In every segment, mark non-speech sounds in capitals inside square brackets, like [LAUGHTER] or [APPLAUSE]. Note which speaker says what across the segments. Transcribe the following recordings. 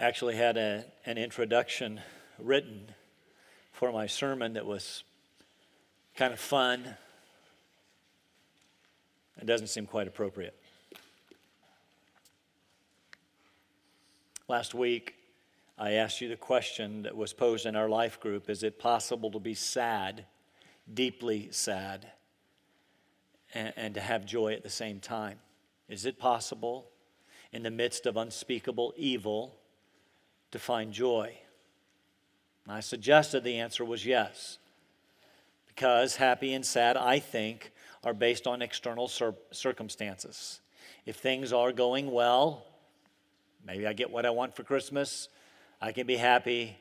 Speaker 1: actually had a, an introduction written for my sermon that was kind of fun. It doesn't seem quite appropriate. Last week, I asked you the question that was posed in our life group Is it possible to be sad, deeply sad, and, and to have joy at the same time? Is it possible in the midst of unspeakable evil to find joy? I suggested the answer was yes, because happy and sad, I think, are based on external cir- circumstances. If things are going well, maybe I get what I want for Christmas, I can be happy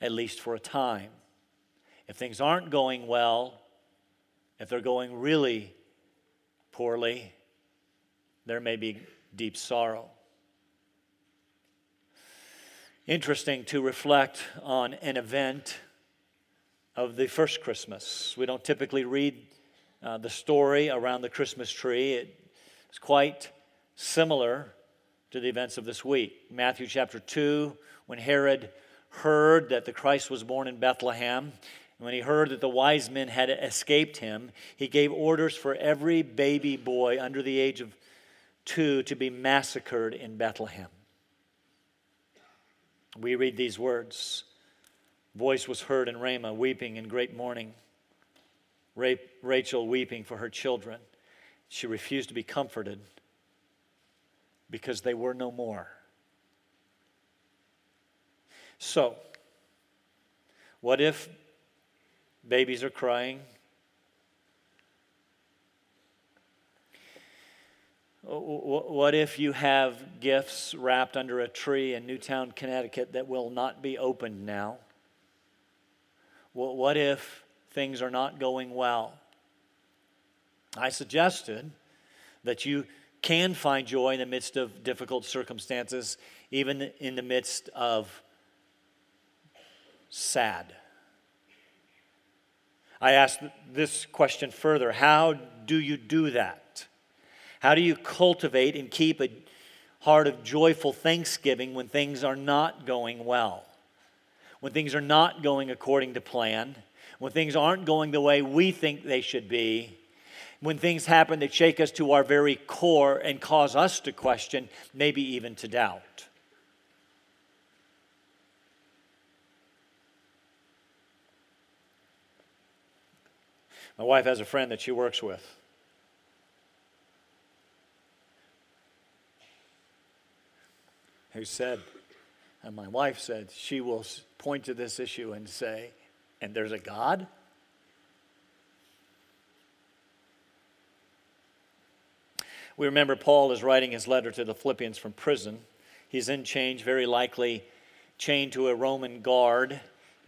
Speaker 1: at least for a time. If things aren't going well, if they're going really poorly, there may be deep sorrow. Interesting to reflect on an event of the first Christmas. We don't typically read uh, the story around the Christmas tree, it's quite similar to the events of this week. Matthew chapter 2, when Herod heard that the Christ was born in Bethlehem, and when he heard that the wise men had escaped him, he gave orders for every baby boy under the age of two to be massacred in Bethlehem. We read these words Voice was heard in Ramah, weeping in great mourning. Rachel weeping for her children. She refused to be comforted because they were no more. So, what if babies are crying? What if you have gifts wrapped under a tree in Newtown, Connecticut that will not be opened now? What if things are not going well? I suggested that you can find joy in the midst of difficult circumstances, even in the midst of sad. I asked this question further How do you do that? How do you cultivate and keep a heart of joyful thanksgiving when things are not going well? When things are not going according to plan? When things aren't going the way we think they should be? when things happen that shake us to our very core and cause us to question, maybe even to doubt. My wife has a friend that she works with. Who said, and my wife said, she will point to this issue and say, and there's a God? We remember Paul is writing his letter to the Philippians from prison. He's in chains, very likely chained to a Roman guard.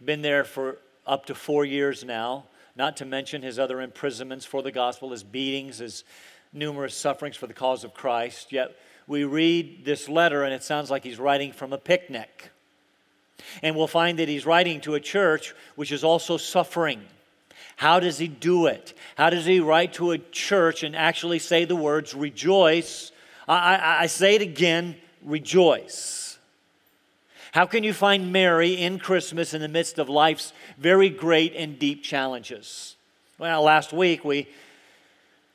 Speaker 1: Been there for up to four years now, not to mention his other imprisonments for the gospel, his beatings, his numerous sufferings for the cause of Christ. Yet we read this letter and it sounds like he's writing from a picnic. And we'll find that he's writing to a church which is also suffering. How does he do it? How does he write to a church and actually say the words, rejoice? I, I, I say it again, rejoice. How can you find Mary in Christmas in the midst of life's very great and deep challenges? Well, last week we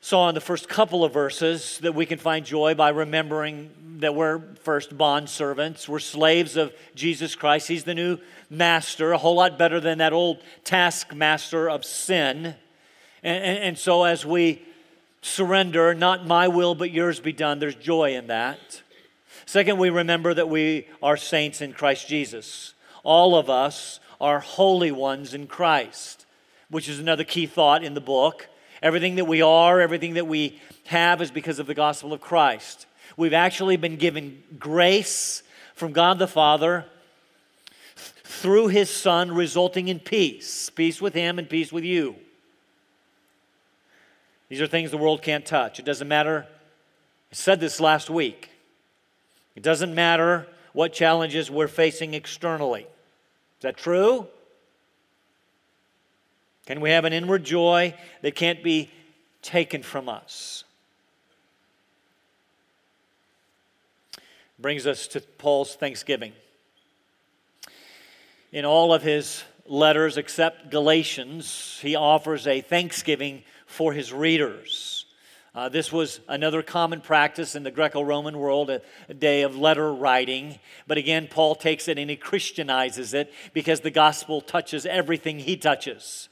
Speaker 1: saw in the first couple of verses that we can find joy by remembering that we're first bond servants, we're slaves of Jesus Christ. He's the new master, a whole lot better than that old taskmaster of sin. And, and, and so as we surrender, not my will but yours be done, there's joy in that. Second, we remember that we are saints in Christ Jesus. All of us are holy ones in Christ, which is another key thought in the book. Everything that we are, everything that we have is because of the gospel of Christ. We've actually been given grace from God the Father through his Son, resulting in peace peace with him and peace with you. These are things the world can't touch. It doesn't matter. I said this last week. It doesn't matter what challenges we're facing externally. Is that true? Can we have an inward joy that can't be taken from us? Brings us to Paul's thanksgiving. in all of his letters except Galatians, he offers a thanksgiving for his readers. Uh, this was another common practice in the Greco Roman world, a, a, day of letter writing. But again, Paul takes it and he Christianizes it because the gospel touches everything he touches.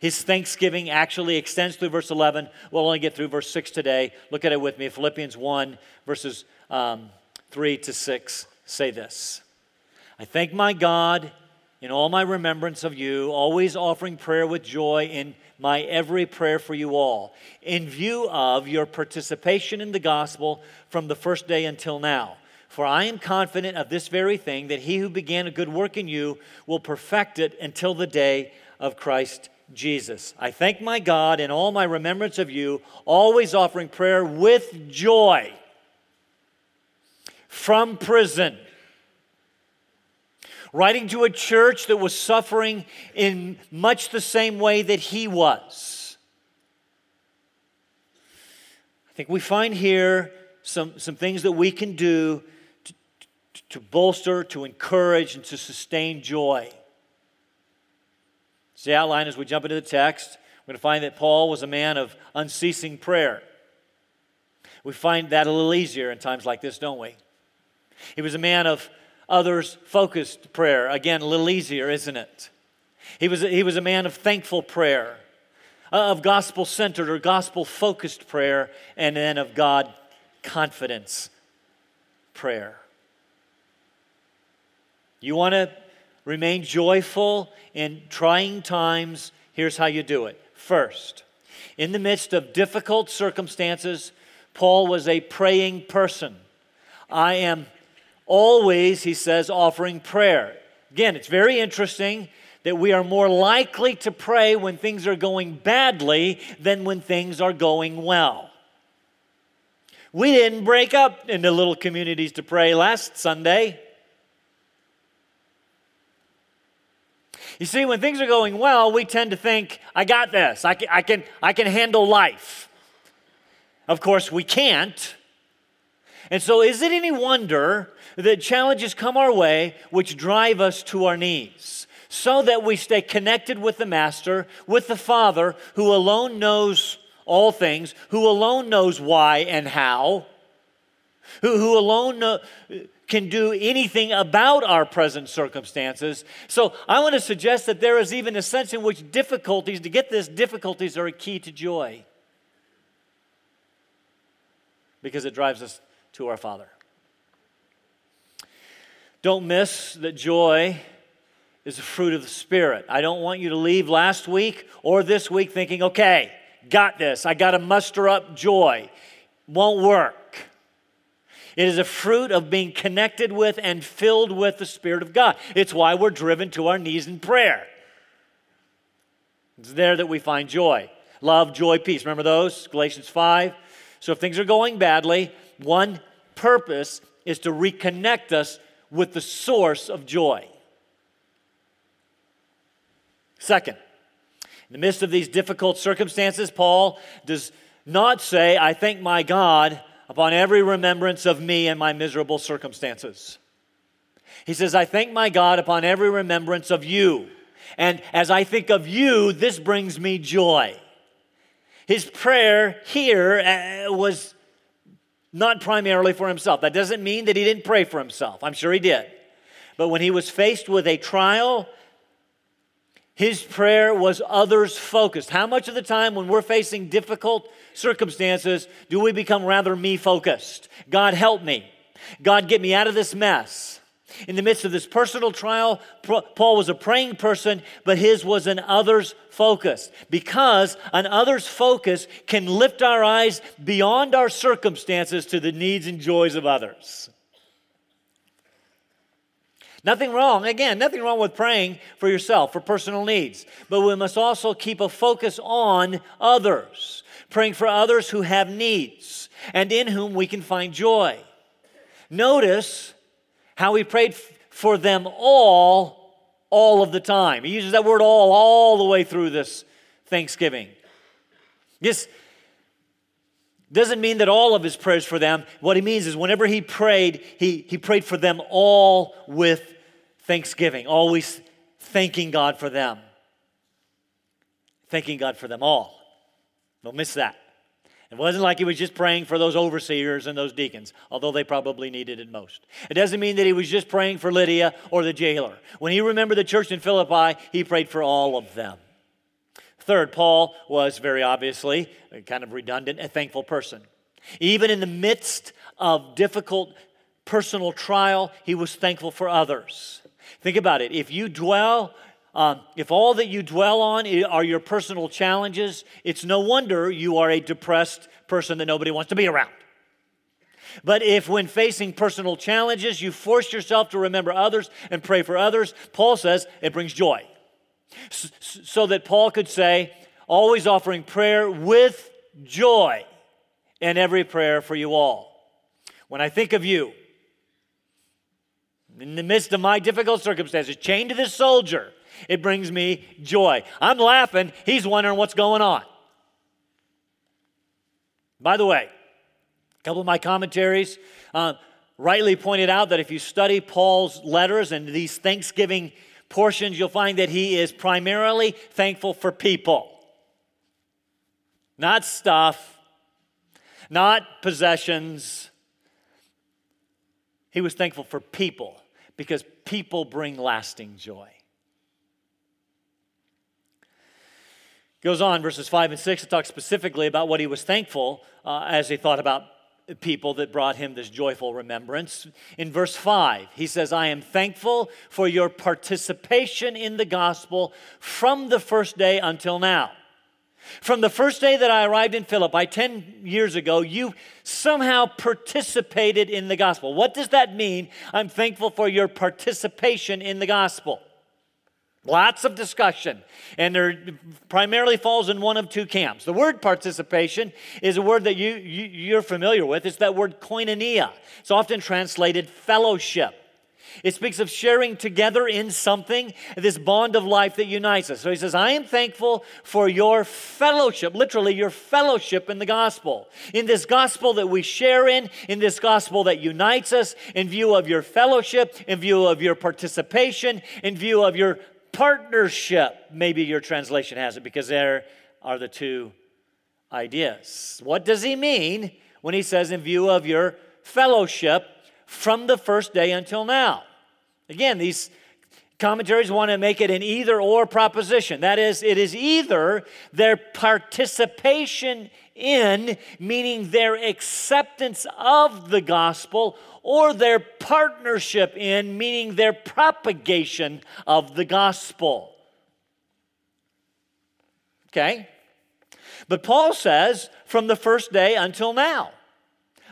Speaker 1: His thanksgiving actually extends through verse 11. We'll only get through verse 6 today. Look at it with me. Philippians 1, verses um, 3 to 6 say this I thank my God in all my remembrance of you, always offering prayer with joy in my every prayer for you all, in view of your participation in the gospel from the first day until now. For I am confident of this very thing, that he who began a good work in you will perfect it until the day of Christ Jesus. I thank my God in all my remembrance of you, always offering prayer with joy from prison writing to a church that was suffering in much the same way that he was. I think we find here some, some things that we can do to, to, to bolster, to encourage, and to sustain joy. The outline as we jump into the text. We're going to find that Paul was a man of unceasing prayer. We find that a little easier in times like this, don't we? He was a man of others focused prayer. Again, a little easier, isn't it? He was, he was a man of thankful prayer, uh, of gospel centered or gospel focused prayer, and then of God confidence prayer. You want to remain joyful in trying times? Here's how you do it. First, in the midst of difficult circumstances, Paul was a praying person. I am always, he says, offering prayer. Again, it's very interesting that we are more likely to pray when things are going badly than when things are going well. We didn't break up into little communities to pray last Sunday. You see, when things are going well, we tend to think, I got this, I can, I can, I can handle life. Of course, we can't. And so, is it any wonder that challenges come our way which drive us to our knees so that we stay connected with the Master, with the Father, who alone knows all things, who alone knows why and how, who, who alone know, can do anything about our present circumstances. So I want to suggest that there is even a sense in which difficulties, to get this, difficulties are a key to joy because it drives us to our Father. Don't miss that joy is a fruit of the Spirit. I don't want you to leave last week or this week thinking, okay, got this. I got to muster up joy. Won't work. It is a fruit of being connected with and filled with the Spirit of God. It's why we're driven to our knees in prayer. It's there that we find joy. Love, joy, peace. Remember those? Galatians 5. So if things are going badly, one purpose is to reconnect us with the source of joy. Second, in the midst of these difficult circumstances, Paul does not say, I thank my God upon every remembrance of me and my miserable circumstances. He says, I thank my God upon every remembrance of you. And as I think of you, this brings me joy. His prayer here uh, was not primarily for himself. That doesn't mean that he didn't pray for himself. I'm sure he did. But when he was faced with a trial, his prayer was others focused. How much of the time when we're facing difficult circumstances do we become rather me focused? God, help me. God, get me out of this mess. In the midst of this personal trial, Paul was a praying person, but his was an others focus. Because an others focus can lift our eyes beyond our circumstances to the needs and joys of others. Nothing wrong, again, nothing wrong with praying for yourself, for personal needs. But we must also keep a focus on others, praying for others who have needs and in whom we can find joy. Notice how he prayed for them all, all of the time. He uses that word all, all the way through this Thanksgiving. This doesn't mean that all of his prayers for them. What he means is whenever he prayed, he, he prayed for them all with thanksgiving, always thanking God for them. Thanking God for them all. Don't miss that. It wasn't like he was just praying for those overseers and those deacons, although they probably needed it most. It doesn't mean that he was just praying for Lydia or the jailer. When he remembered the church in Philippi, he prayed for all of them. Third, Paul was very obviously, kind of redundant, a thankful person. Even in the midst of difficult personal trial, he was thankful for others. Think about it. If you dwell um, if all that you dwell on are your personal challenges, it's no wonder you are a depressed person that nobody wants to be around. But if, when facing personal challenges, you force yourself to remember others and pray for others, Paul says it brings joy. So that Paul could say, always offering prayer with joy in every prayer for you all. When I think of you, in the midst of my difficult circumstances, chained to this soldier, it brings me joy. I'm laughing. He's wondering what's going on. By the way, a couple of my commentaries uh, rightly pointed out that if you study Paul's letters and these Thanksgiving portions, you'll find that he is primarily thankful for people, not stuff, not possessions. He was thankful for people because people bring lasting joy. Goes on, verses 5 and 6, to talk specifically about what he was thankful uh, as he thought about people that brought him this joyful remembrance. In verse 5, he says, I am thankful for your participation in the gospel from the first day until now. From the first day that I arrived in Philippi 10 years ago, you somehow participated in the gospel. What does that mean? I'm thankful for your participation in the gospel. Lots of discussion, and there primarily falls in one of two camps. The word participation is a word that you, you, are familiar with. It's that word koinonia. It's often translated fellowship. It speaks of sharing together in something, this bond of life that unites us. So he says, I am thankful for your fellowship, literally, your fellowship in the gospel. In this gospel that we share in, in this gospel that unites us, in view of your fellowship, in view of your participation, in view of your partnership. Maybe your translation has it because there are the two ideas. What does he mean when he says, in view of your fellowship from the first day until now? Again, these commentaries want to make it an either or proposition. That is, it is either their participation in, meaning their acceptance of the gospel, or their partnership in, meaning their propagation of the gospel. Okay? But Paul says from the first day until now.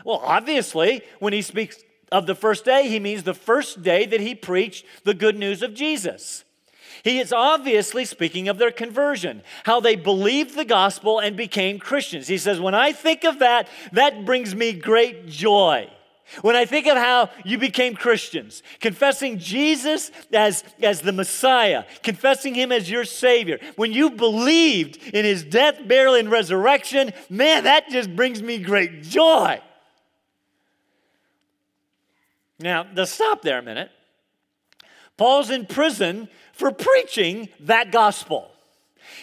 Speaker 1: Well, obviously, when he speaks of the first day, he means the first day that he preached the good news of Jesus. He is obviously speaking of their conversion, how they believed the gospel and became Christians. He says, When I think of that, that brings me great joy. When I think of how you became Christians, confessing Jesus as, as the Messiah, confessing Him as your Savior, when you believed in His death, burial, and resurrection, man, that just brings me great joy. Now, let's stop there a minute. Paul's in prison for preaching that gospel.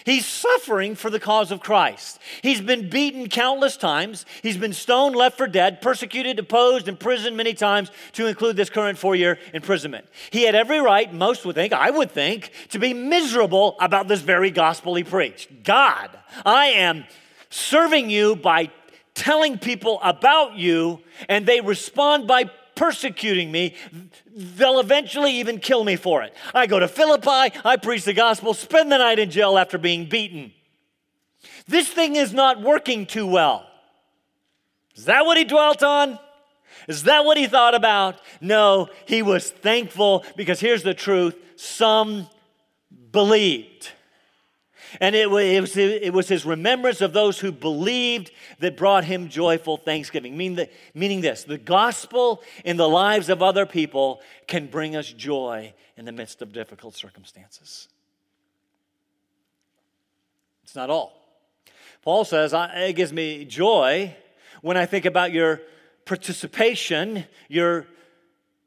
Speaker 1: He's suffering for the cause of Christ. He's been beaten countless times. He's been stoned, left for dead, persecuted, deposed, imprisoned many times, to include this current four year imprisonment. He had every right, most would think, I would think, to be miserable about this very gospel he preached. God, I am serving you by telling people about you, and they respond by persecuting me. They'll eventually even kill me for it. I go to Philippi, I preach the gospel, spend the night in jail after being beaten. This thing is not working too well. Is that what he dwelt on? Is that what he thought about? No, he was thankful because here's the truth some believed. And it was, it was his remembrance of those who believed that brought him joyful thanksgiving. Meaning, meaning this the gospel in the lives of other people can bring us joy in the midst of difficult circumstances. It's not all. Paul says, it gives me joy when I think about your participation, your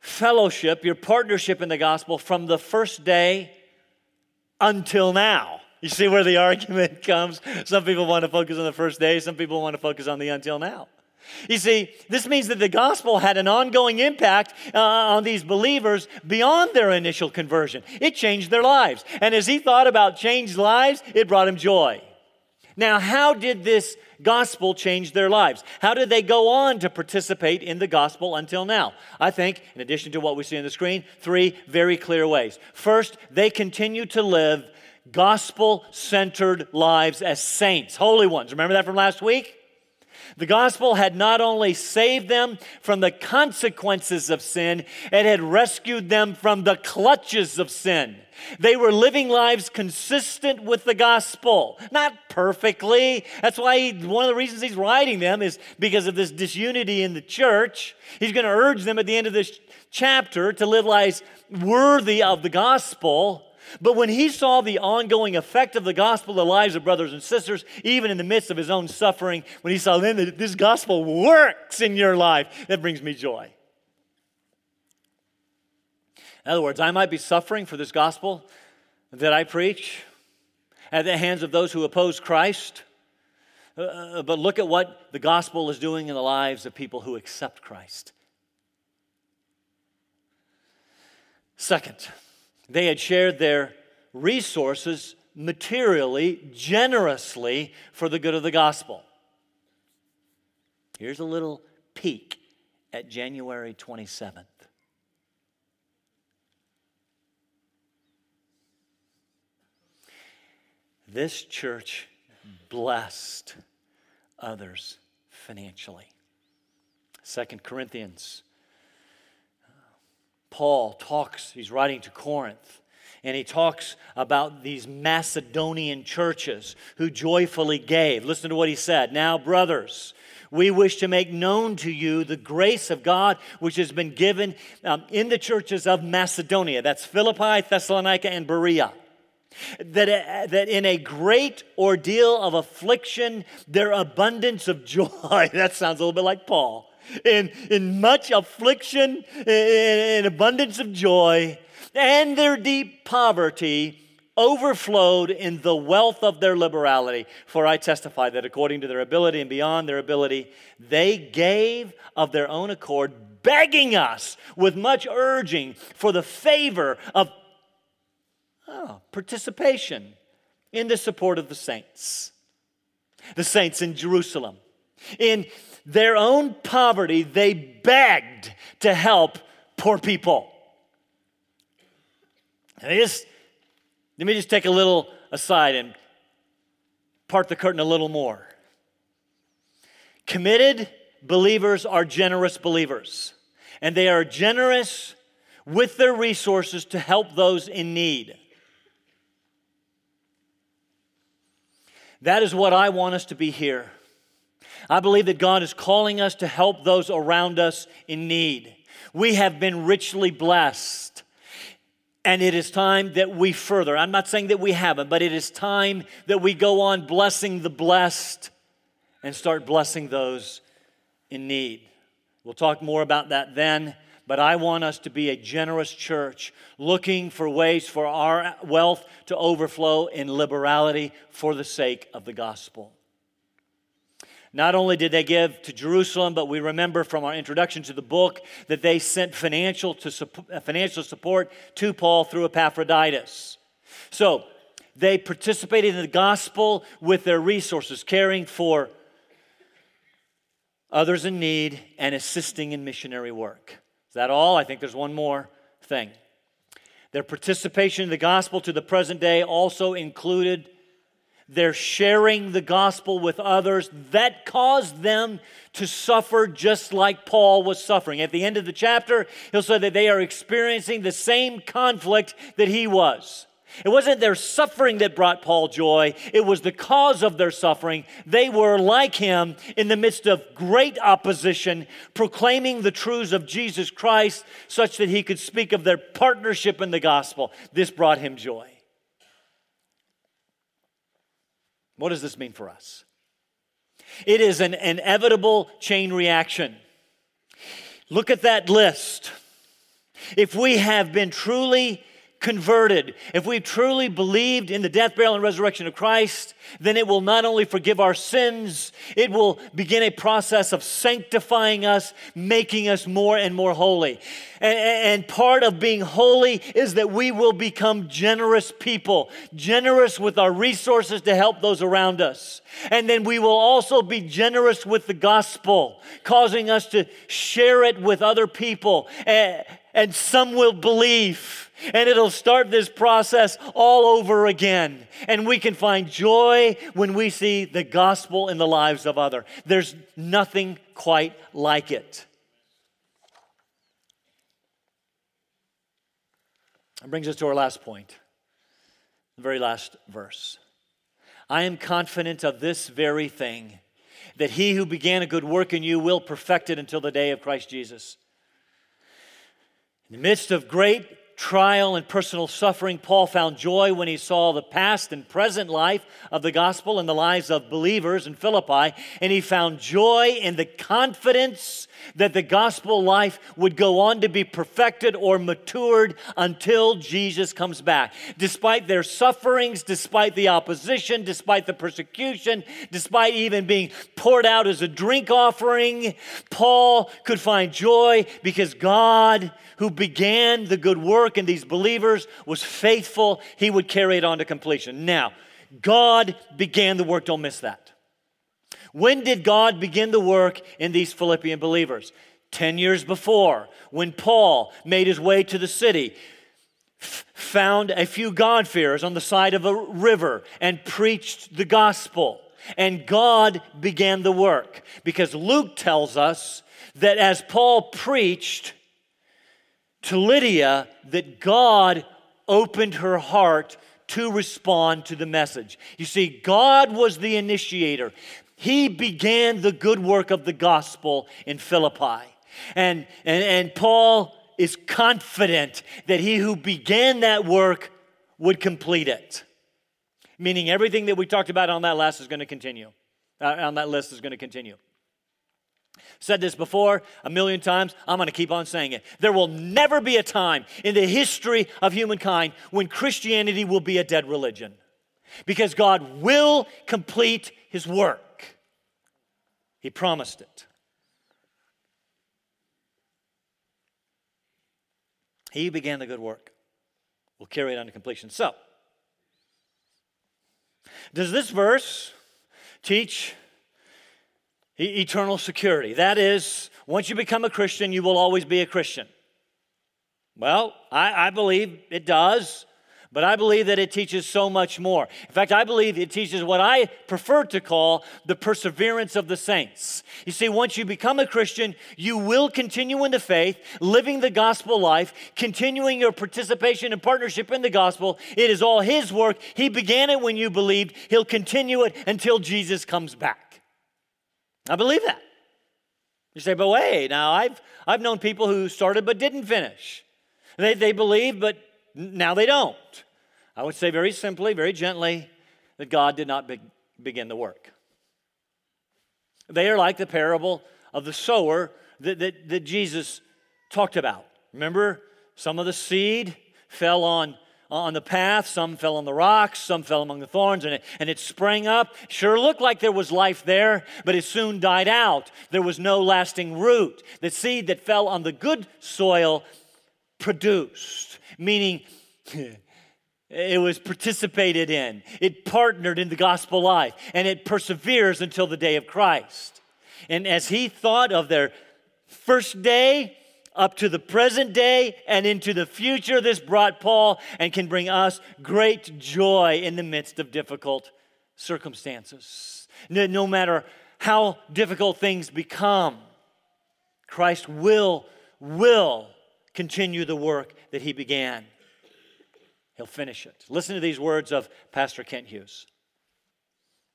Speaker 1: fellowship, your partnership in the gospel from the first day until now. You see where the [LAUGHS] argument comes? Some people want to focus on the first day, some people want to focus on the until now. You see, this means that the gospel had an ongoing impact uh, on these believers beyond their initial conversion. It changed their lives. And as he thought about changed lives, it brought him joy. Now, how did this gospel change their lives? How did they go on to participate in the gospel until now? I think, in addition to what we see on the screen, three very clear ways. First, they continue to live gospel centered lives as saints, holy ones. Remember that from last week? The gospel had not only saved them from the consequences of sin, it had rescued them from the clutches of sin. They were living lives consistent with the gospel. Not perfectly. That's why he, one of the reasons he's writing them is because of this disunity in the church. He's going to urge them at the end of this chapter to live lives worthy of the gospel. But when he saw the ongoing effect of the gospel in the lives of brothers and sisters, even in the midst of his own suffering, when he saw then that this gospel works in your life, that brings me joy. In other words, I might be suffering for this gospel that I preach at the hands of those who oppose Christ. Uh, uh, but look at what the gospel is doing in the lives of people who accept Christ. Second, they had shared their resources materially, generously for the good of the gospel. Here's a little peek at January 27th. This church blessed others financially. Second Corinthians. Paul talks, he's writing to Corinth, and he talks about these Macedonian churches who joyfully gave. Listen to what he said. Now, brothers, we wish to make known to you the grace of God which has been given um, in the churches of Macedonia. That's Philippi, Thessalonica, and Berea that, uh, that in a great ordeal of affliction, their abundance of [LAUGHS] joy, that sounds a little bit like Paul, in, in much affliction, in, in abundance of joy, and their deep poverty overflowed in the wealth of their liberality. For I testify that according to their ability and beyond their ability, they gave of their own accord, begging us with much urging for the favor of Oh, participation in the support of the saints. The saints in Jerusalem. In their own poverty, they begged to help poor people. And just, let me just take a little aside and part the curtain a little more. Committed believers are generous believers, and they are generous with their resources to help those in need. That is what I want us to be here. I believe that God is calling us to help those around us in need. We have been richly blessed. And it is time that we further. I'm not saying that we haven't, but it is time that we go on blessing the blessed and start blessing those in need. We'll talk more about that then but I want us to be a generous church looking for ways for our wealth to overflow in liberality for the sake of the gospel. Not only did they give to Jerusalem, but we remember from our introduction to the book that they sent financial, to, uh, financial support to Paul through Epaphroditus. So they participated in the gospel with their resources, caring for others in need and assisting in missionary work. Is that all? I think there's one more thing. Their participation in the gospel to the present day also included their sharing the gospel with others that caused them to suffer just like Paul was suffering. At the end of the chapter, he'll say that they are experiencing the same conflict that he was. It wasn't their suffering that brought Paul joy, it was the cause of their suffering. They were like him in the midst of great opposition, proclaiming the truths of Jesus Christ such that he could speak of their partnership in the gospel. This brought him joy. What does this mean for us? It is an inevitable chain reaction. Look at that list. If we have been truly converted, if we've truly believed in the death, burial, and resurrection of Christ, then it will not only forgive our sins, it will begin a process of sanctifying us, making us more and more holy. And, and part of being holy is that we will become generous people, generous with our resources to help those around us. And then we will also be generous with the gospel, causing us to share it with other people. And, and some will believe. And it'll start this process all over again. And we can find joy when we see the gospel in the lives of other. There's nothing quite like it. That brings us to our last point, the very last verse. I am confident of this very thing, that he who began a good work in you will perfect it until the day of Christ Jesus. In the midst of great trial and personal suffering, Paul found joy when he saw the past and present life of the gospel in the lives of believers in Philippi, and he found joy in the confidence that the gospel life would go on to be perfected or matured until Jesus comes back. Despite their sufferings, despite the opposition, despite the persecution, despite even being poured out as a drink offering, Paul could find joy because God, who began the good work in these believers, was faithful. He would carry it on to completion. Now, God began the work, don't miss that. When did God begin the work in these Philippian believers? 10 years before, when Paul made his way to the city, f- found a few God-fearers on the side of a river, and preached the gospel. And God began the work. Because Luke tells us that as Paul preached to Lydia, that God opened her heart to respond to the message. You see, God was the initiator. He began the good work of the gospel in Philippi. And, and, and Paul is confident that he who began that work would complete it. Meaning everything that we talked about on that list is going to continue. Uh, on that list is going to continue. Said this before a million times. I'm going to keep on saying it. There will never be a time in the history of humankind when Christianity will be a dead religion because God will complete his work. He promised it. He began the good work. We'll carry it on to completion. So, does this verse teach eternal security? That is, once you become a Christian, you will always be a Christian. Well, I, I believe it does. But I believe that it teaches so much more. In fact, I believe it teaches what I prefer to call the perseverance of the saints. You see, once you become a Christian, you will continue in the faith, living the gospel life, continuing your participation and partnership in the gospel. It is all His work. He began it when you believed, He'll continue it until Jesus comes back. I believe that. You say, but wait, now I've, I've known people who started but didn't finish. They, they believe, but now they don't. I would say very simply, very gently, that God did not be- begin the work. They are like the parable of the sower that, that, that Jesus talked about. Remember, some of the seed fell on on the path, some fell on the rocks, some fell among the thorns, and it, and it sprang up. Sure looked like there was life there, but it soon died out. There was no lasting root. The seed that fell on the good soil produced, meaning [LAUGHS] it was participated in, it partnered in the gospel life, and it perseveres until the day of Christ. And as he thought of their first day, up to the present day and into the future. This brought Paul and can bring us great joy in the midst of difficult circumstances. No, no matter how difficult things become, Christ will, will continue the work that he began. He'll finish it. Listen to these words of Pastor Kent Hughes.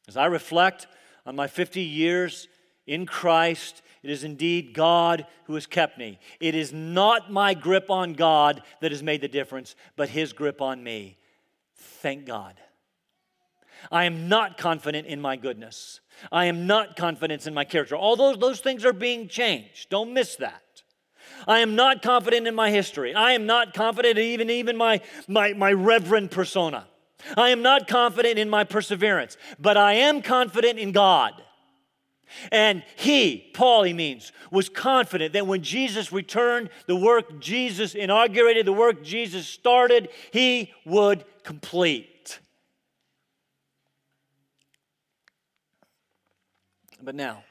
Speaker 1: As I reflect on my 50 years in Christ, it is indeed God who has kept me. It is not my grip on God that has made the difference, but His grip on me. Thank God. I am not confident in my goodness. I am not confident in my character. All those, those things are being changed. Don't miss that. I am not confident in my history. I am not confident in even, even my, my, my reverend persona. I am not confident in my perseverance, but I am confident in God. And he, Paul, he means, was confident that when Jesus returned, the work Jesus inaugurated, the work Jesus started, he would complete. But now,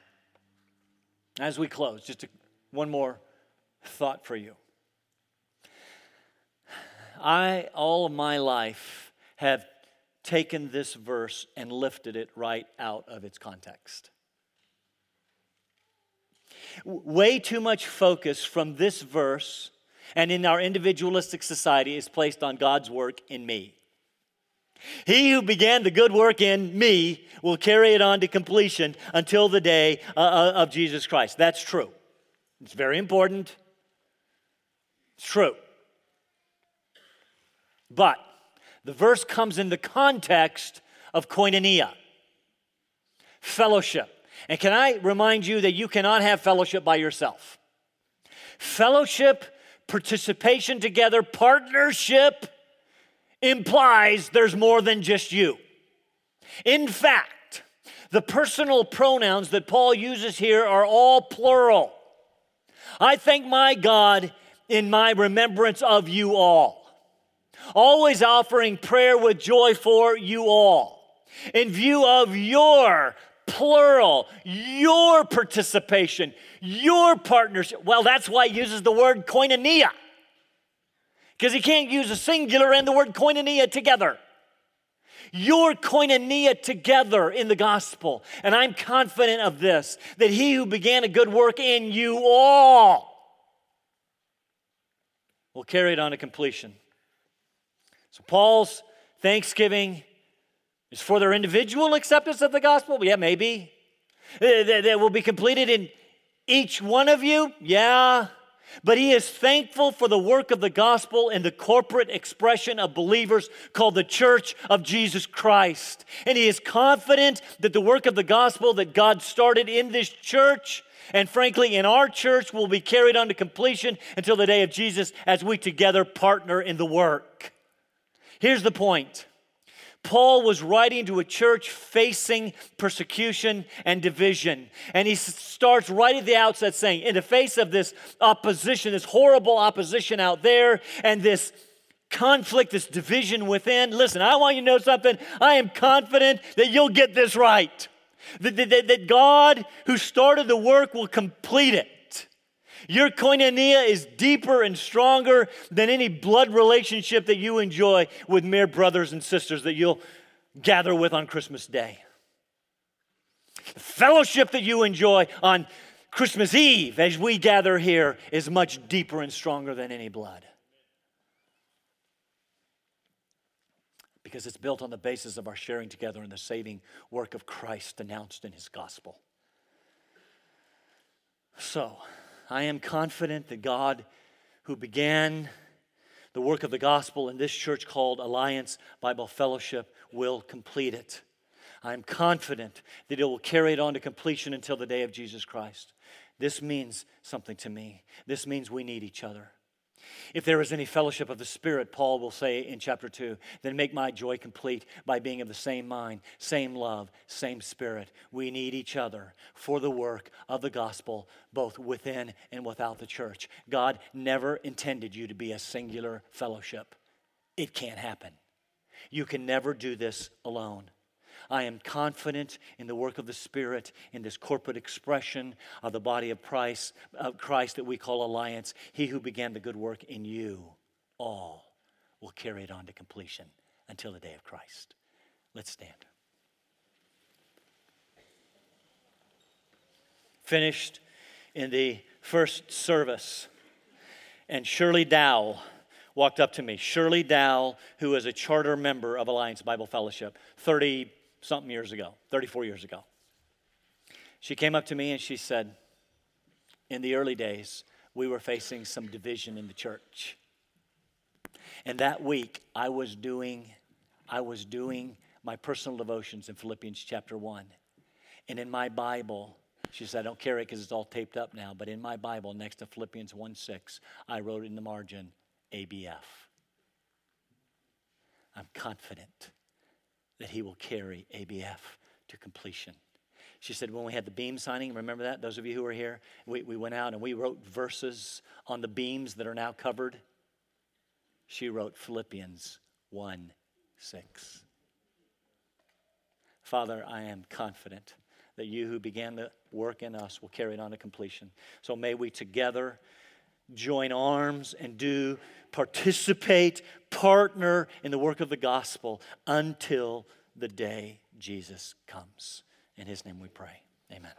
Speaker 1: as we close, just a, one more thought for you. I, all of my life, have taken this verse and lifted it right out of its context. Way too much focus from this verse and in our individualistic society is placed on God's work in me. He who began the good work in me will carry it on to completion until the day uh, uh, of Jesus Christ. That's true. It's very important. It's true. But the verse comes in the context of koinonia, fellowship. And can I remind you that you cannot have fellowship by yourself? Fellowship, participation together, partnership implies there's more than just you. In fact, the personal pronouns that Paul uses here are all plural. I thank my God in my remembrance of you all, always offering prayer with joy for you all, in view of your plural, your participation, your partnership. Well, that's why he uses the word koinonia, because he can't use a singular and the word koinonia together. Your koinonia together in the gospel. And I'm confident of this that he who began a good work in you all will carry it on to completion. So, Paul's thanksgiving is for their individual acceptance of the gospel? Yeah, maybe. That will be completed in each one of you? Yeah. But he is thankful for the work of the gospel in the corporate expression of believers called the Church of Jesus Christ. And he is confident that the work of the gospel that God started in this church and frankly in our church will be carried on to completion until the day of Jesus as we together partner in the work. Here's the point Paul was writing to a church facing persecution and division. And he starts right at the outset saying, in the face of this opposition, this horrible opposition out there, and this conflict, this division within, listen, I want you to know something. I am confident that you'll get this right. That, that, that God, who started the work, will complete it. Your koinonia is deeper and stronger than any blood relationship that you enjoy with mere brothers and sisters that you'll gather with on Christmas Day. The fellowship that you enjoy on Christmas Eve as we gather here is much deeper and stronger than any blood. Because it's built on the basis of our sharing together in the saving work of Christ announced in his gospel. So, I am confident that God, who began the work of the gospel in this church called Alliance Bible Fellowship, will complete it. I am confident that it will carry it on to completion until the day of Jesus Christ. This means something to me. This means we need each other. If there is any fellowship of the Spirit, Paul will say in chapter 2, then make my joy complete by being of the same mind, same love, same spirit. We need each other for the work of the gospel, both within and without the church. God never intended you to be a singular fellowship. It can't happen. You can never do this alone. I am confident in the work of the Spirit in this corporate expression of the body of Christ, of Christ that we call alliance. He who began the good work in you all will carry it on to completion until the day of Christ. Let's stand. Finished in the first service, and Shirley Dow walked up to me. Shirley Dow, who is a charter member of Alliance Bible Fellowship, 30 something years ago, 34 years ago. She came up to me and she said, In the early days, we were facing some division in the church. And that week, I was doing, I was doing my personal devotions in Philippians chapter 1. And in my Bible, She said, I don't carry it because it's all taped up now, but in my Bible, next to Philippians 1 6, I wrote in the margin, ABF. I'm confident that he will carry ABF to completion. She said, when we had the beam signing, remember that? Those of you who were here, we, we went out and we wrote verses on the beams that are now covered. She wrote Philippians 1 6. Father, I am confident that you who began the work in us will carry it on to completion. So may we together join arms and do participate, partner in the work of the gospel until the day Jesus comes. In his name we pray. Amen.